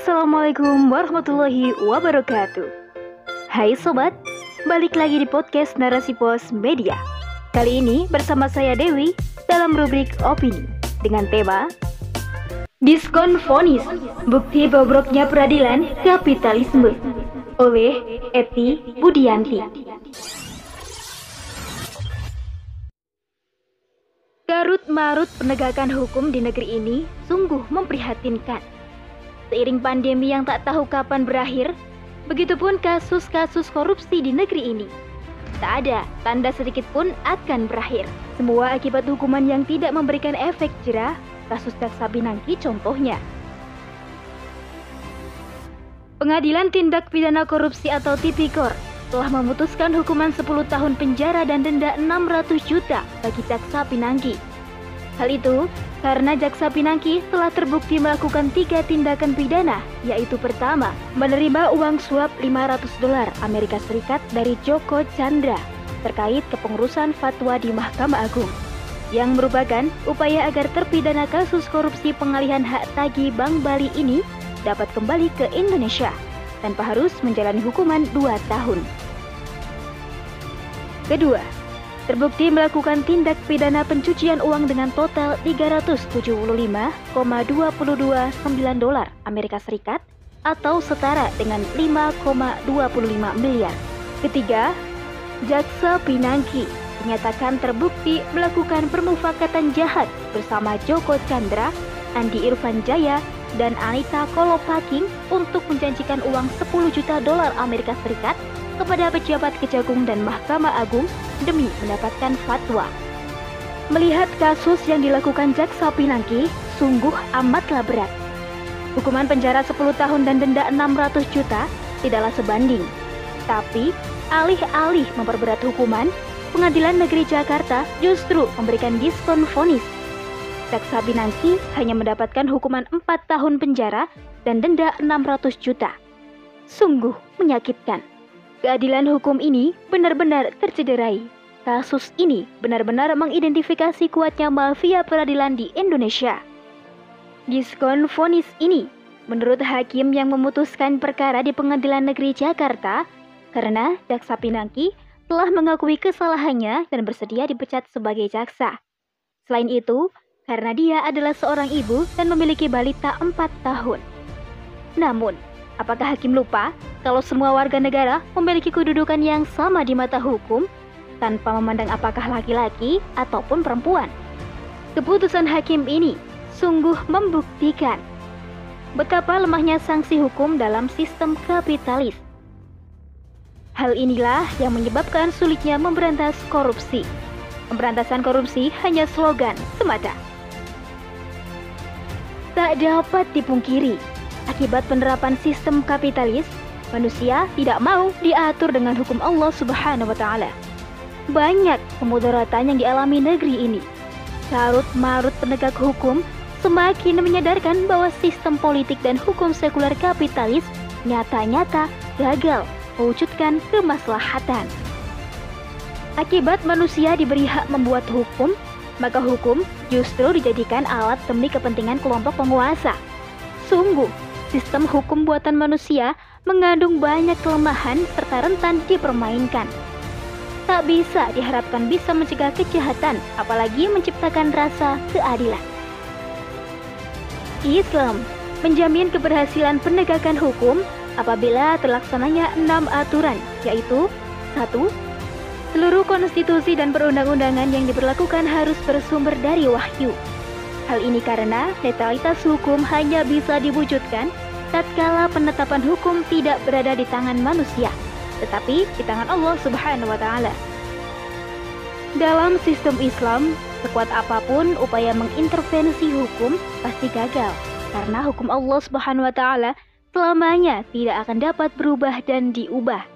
Assalamualaikum warahmatullahi wabarakatuh. Hai sobat, balik lagi di podcast Narasi Pos Media. Kali ini bersama saya Dewi dalam rubrik opini dengan tema Diskon Fonis, Bukti Bobroknya Peradilan Kapitalisme oleh Eti Budianti. Garut marut penegakan hukum di negeri ini sungguh memprihatinkan. Seiring pandemi yang tak tahu kapan berakhir, begitupun kasus-kasus korupsi di negeri ini. Tak ada tanda sedikit pun akan berakhir. Semua akibat hukuman yang tidak memberikan efek jerah, kasus Jaksa Pinangki contohnya. Pengadilan Tindak Pidana Korupsi atau Tipikor telah memutuskan hukuman 10 tahun penjara dan denda 600 juta bagi Jaksa Pinangki. Hal itu karena Jaksa Pinangki telah terbukti melakukan tiga tindakan pidana, yaitu pertama, menerima uang suap 500 dolar Amerika Serikat dari Joko Chandra terkait kepengurusan fatwa di Mahkamah Agung, yang merupakan upaya agar terpidana kasus korupsi pengalihan hak tagih Bank Bali ini dapat kembali ke Indonesia tanpa harus menjalani hukuman dua tahun. Kedua, terbukti melakukan tindak pidana pencucian uang dengan total 375,229 dolar Amerika Serikat atau setara dengan 5,25 miliar. Ketiga, Jaksa Pinangki menyatakan terbukti melakukan permufakatan jahat bersama Joko Chandra, Andi Irfan Jaya, dan Anita Kolopaking untuk menjanjikan uang 10 juta dolar Amerika Serikat kepada pejabat kejagung dan Mahkamah Agung demi mendapatkan fatwa. Melihat kasus yang dilakukan Jaksa Pinangki, sungguh amatlah berat. Hukuman penjara 10 tahun dan denda 600 juta tidaklah sebanding. Tapi, alih-alih memperberat hukuman, Pengadilan Negeri Jakarta justru memberikan diskon vonis. Jaksa Pinangki hanya mendapatkan hukuman 4 tahun penjara dan denda 600 juta. Sungguh menyakitkan. Keadilan hukum ini benar-benar tercederai. Kasus ini benar-benar mengidentifikasi kuatnya mafia peradilan di Indonesia. Diskon vonis ini menurut hakim yang memutuskan perkara di Pengadilan Negeri Jakarta karena Jaksa Pinangki telah mengakui kesalahannya dan bersedia dipecat sebagai jaksa. Selain itu, karena dia adalah seorang ibu dan memiliki balita 4 tahun. Namun, Apakah hakim lupa kalau semua warga negara memiliki kedudukan yang sama di mata hukum tanpa memandang apakah laki-laki ataupun perempuan? Keputusan hakim ini sungguh membuktikan betapa lemahnya sanksi hukum dalam sistem kapitalis. Hal inilah yang menyebabkan sulitnya memberantas korupsi. Pemberantasan korupsi hanya slogan semata. Tak dapat dipungkiri, Akibat penerapan sistem kapitalis, manusia tidak mau diatur dengan hukum Allah Subhanahu wa taala. Banyak kemudaratan yang dialami negeri ini. Carut marut penegak hukum semakin menyadarkan bahwa sistem politik dan hukum sekuler kapitalis nyata-nyata gagal mewujudkan kemaslahatan. Akibat manusia diberi hak membuat hukum, maka hukum justru dijadikan alat demi kepentingan kelompok penguasa. Sungguh sistem hukum buatan manusia mengandung banyak kelemahan serta rentan dipermainkan. Tak bisa diharapkan bisa mencegah kejahatan, apalagi menciptakan rasa keadilan. Islam menjamin keberhasilan penegakan hukum apabila terlaksananya enam aturan, yaitu satu, Seluruh konstitusi dan perundang-undangan yang diberlakukan harus bersumber dari wahyu. Hal ini karena netralitas hukum hanya bisa diwujudkan tatkala penetapan hukum tidak berada di tangan manusia, tetapi di tangan Allah Subhanahu wa taala. Dalam sistem Islam, sekuat apa pun upaya mengintervensi hukum pasti gagal karena hukum Allah Subhanahu wa taala selamanya tidak akan dapat berubah dan diubah.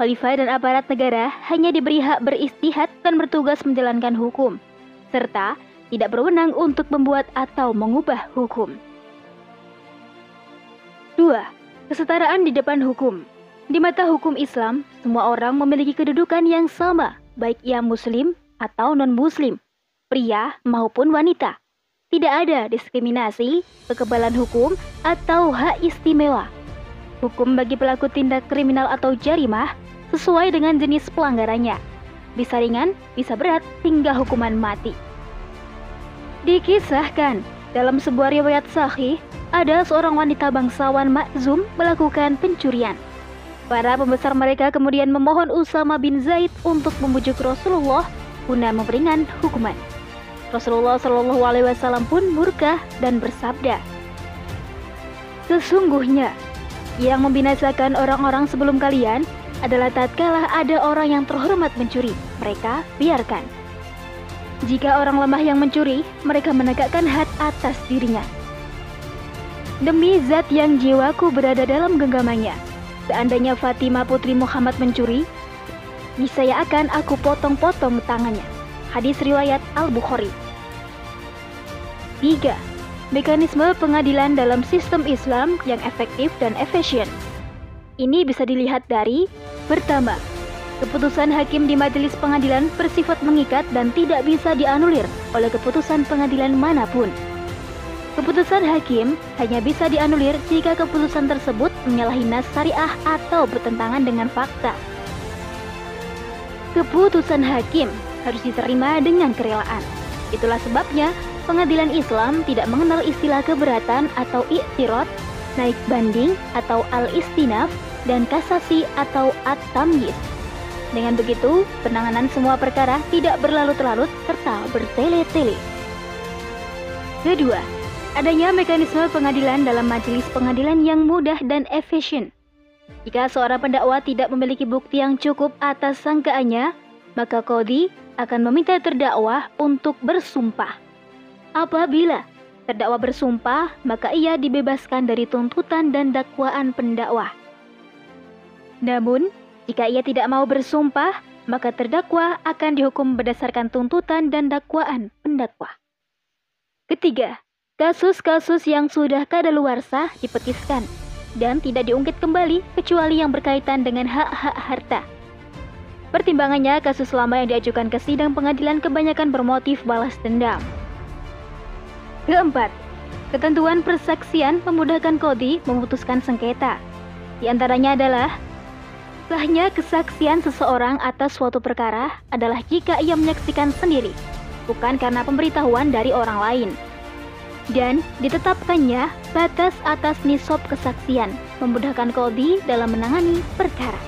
Khalifah dan aparat negara hanya diberi hak beristihad dan bertugas menjalankan hukum, serta tidak berwenang untuk membuat atau mengubah hukum. 2. Kesetaraan di depan hukum. Di mata hukum Islam, semua orang memiliki kedudukan yang sama, baik ia muslim atau non-muslim, pria maupun wanita. tidak ada diskriminasi, kekebalan hukum, atau hak istimewa. Hukum bagi pelaku tindak kriminal atau jarimah sesuai dengan jenis pelanggarannya. Bisa ringan, bisa berat, hingga hukuman mati. Dikisahkan, dalam sebuah riwayat sahih, ada seorang wanita bangsawan Makzum melakukan pencurian. Para pembesar mereka kemudian memohon Usama bin Zaid untuk membujuk Rasulullah guna memperingan hukuman. Rasulullah Shallallahu Alaihi Wasallam pun murka dan bersabda, Sesungguhnya, yang membinasakan orang-orang sebelum kalian adalah tatkala ada orang yang terhormat mencuri, mereka biarkan. Jika orang lemah yang mencuri, mereka menegakkan had atas dirinya. Demi zat yang jiwaku berada dalam genggamannya, seandainya Fatimah putri Muhammad mencuri, niscaya akan aku potong-potong tangannya. Hadis riwayat Al-Bukhari. 3. Mekanisme pengadilan dalam sistem Islam yang efektif dan efisien. Ini bisa dilihat dari Pertama, Keputusan hakim di majelis pengadilan bersifat mengikat dan tidak bisa dianulir oleh keputusan pengadilan mana pun. Keputusan hakim hanya bisa dianulir jika keputusan tersebut menyalahi nas syariah atau bertentangan dengan fakta. Keputusan hakim harus diterima dengan kerelaan. Itulah sebabnya pengadilan Islam tidak mengenal istilah keberatan atau iktirot, naik banding atau al-istinaf, dan kasasi atau at-tamyiz. Dengan begitu, penanganan semua perkara tidak berlarut-larut serta bertele-tele. Kedua, adanya mekanisme pengadilan dalam majelis pengadilan yang mudah dan efisien. Jika seorang pendakwa tidak memiliki bukti yang cukup atas sangkaannya, maka kodi akan meminta terdakwa untuk bersumpah. Apabila terdakwa bersumpah, maka ia dibebaskan dari tuntutan dan dakwaan pendakwa. Namun, jika ia tidak mau bersumpah, maka terdakwa akan dihukum berdasarkan tuntutan dan dakwaan pendakwa. Ketiga, kasus-kasus yang sudah kadaluarsa dipetiskan dan tidak diungkit kembali kecuali yang berkaitan dengan hak-hak harta. Pertimbangannya, kasus lama yang diajukan ke sidang pengadilan kebanyakan bermotif balas dendam. Keempat, ketentuan persaksian memudahkan kodi memutuskan sengketa. Di antaranya adalah Sahnya kesaksian seseorang atas suatu perkara adalah jika ia menyaksikan sendiri, bukan karena pemberitahuan dari orang lain. Dan ditetapkannya batas atas nisab kesaksian, memudahkan kodi dalam menangani perkara.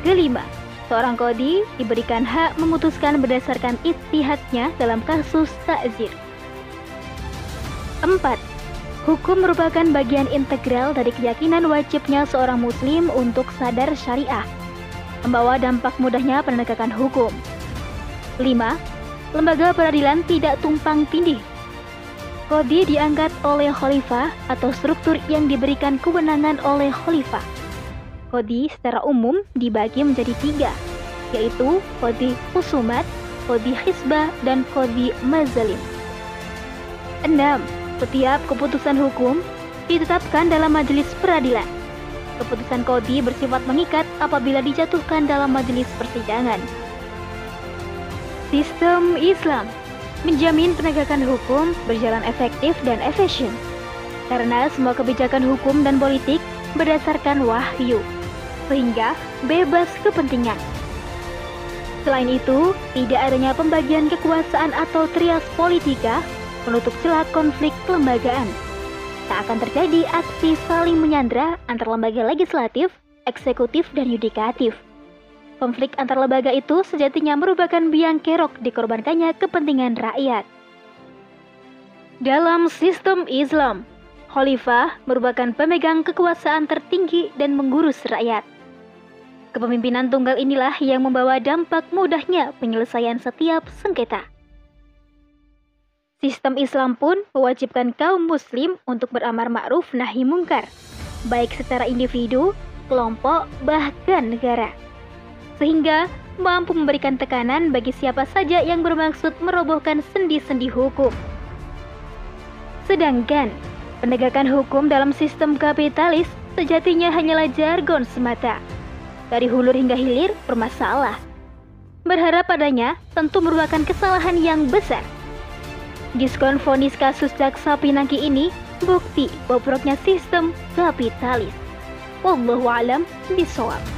Kelima, seorang kodi diberikan hak memutuskan berdasarkan istihadnya dalam kasus takzir. Empat, Hukum merupakan bagian integral dari keyakinan wajibnya seorang muslim untuk sadar syariah, membawa dampak mudahnya penegakan hukum. 5. Lembaga peradilan tidak tumpang tindih. Kodi diangkat oleh khalifah atau struktur yang diberikan kewenangan oleh khalifah. Kodi secara umum dibagi menjadi tiga, yaitu kodi husumat, kodi hisbah, dan kodi mazalim. 6 setiap keputusan hukum ditetapkan dalam majelis peradilan. Keputusan kodi bersifat mengikat apabila dijatuhkan dalam majelis persidangan. Sistem Islam menjamin penegakan hukum berjalan efektif dan efisien karena semua kebijakan hukum dan politik berdasarkan wahyu, sehingga bebas kepentingan. Selain itu, tidak adanya pembagian kekuasaan atau trias politika menutup celah konflik kelembagaan. Tak akan terjadi aksi saling menyandra antar lembaga legislatif, eksekutif, dan yudikatif. Konflik antar lembaga itu sejatinya merupakan biang kerok dikorbankannya kepentingan rakyat. Dalam sistem Islam, Khalifah merupakan pemegang kekuasaan tertinggi dan mengurus rakyat. Kepemimpinan tunggal inilah yang membawa dampak mudahnya penyelesaian setiap sengketa. Sistem Islam pun mewajibkan kaum muslim untuk beramar ma'ruf nahi mungkar, baik secara individu, kelompok, bahkan negara. Sehingga mampu memberikan tekanan bagi siapa saja yang bermaksud merobohkan sendi-sendi hukum. Sedangkan penegakan hukum dalam sistem kapitalis sejatinya hanyalah jargon semata. Dari hulur hingga hilir bermasalah. Berharap padanya tentu merupakan kesalahan yang besar Diskon vonis kasus jaksa Pinangki ini bukti bobroknya sistem kapitalis. Wallahu alam bisawab.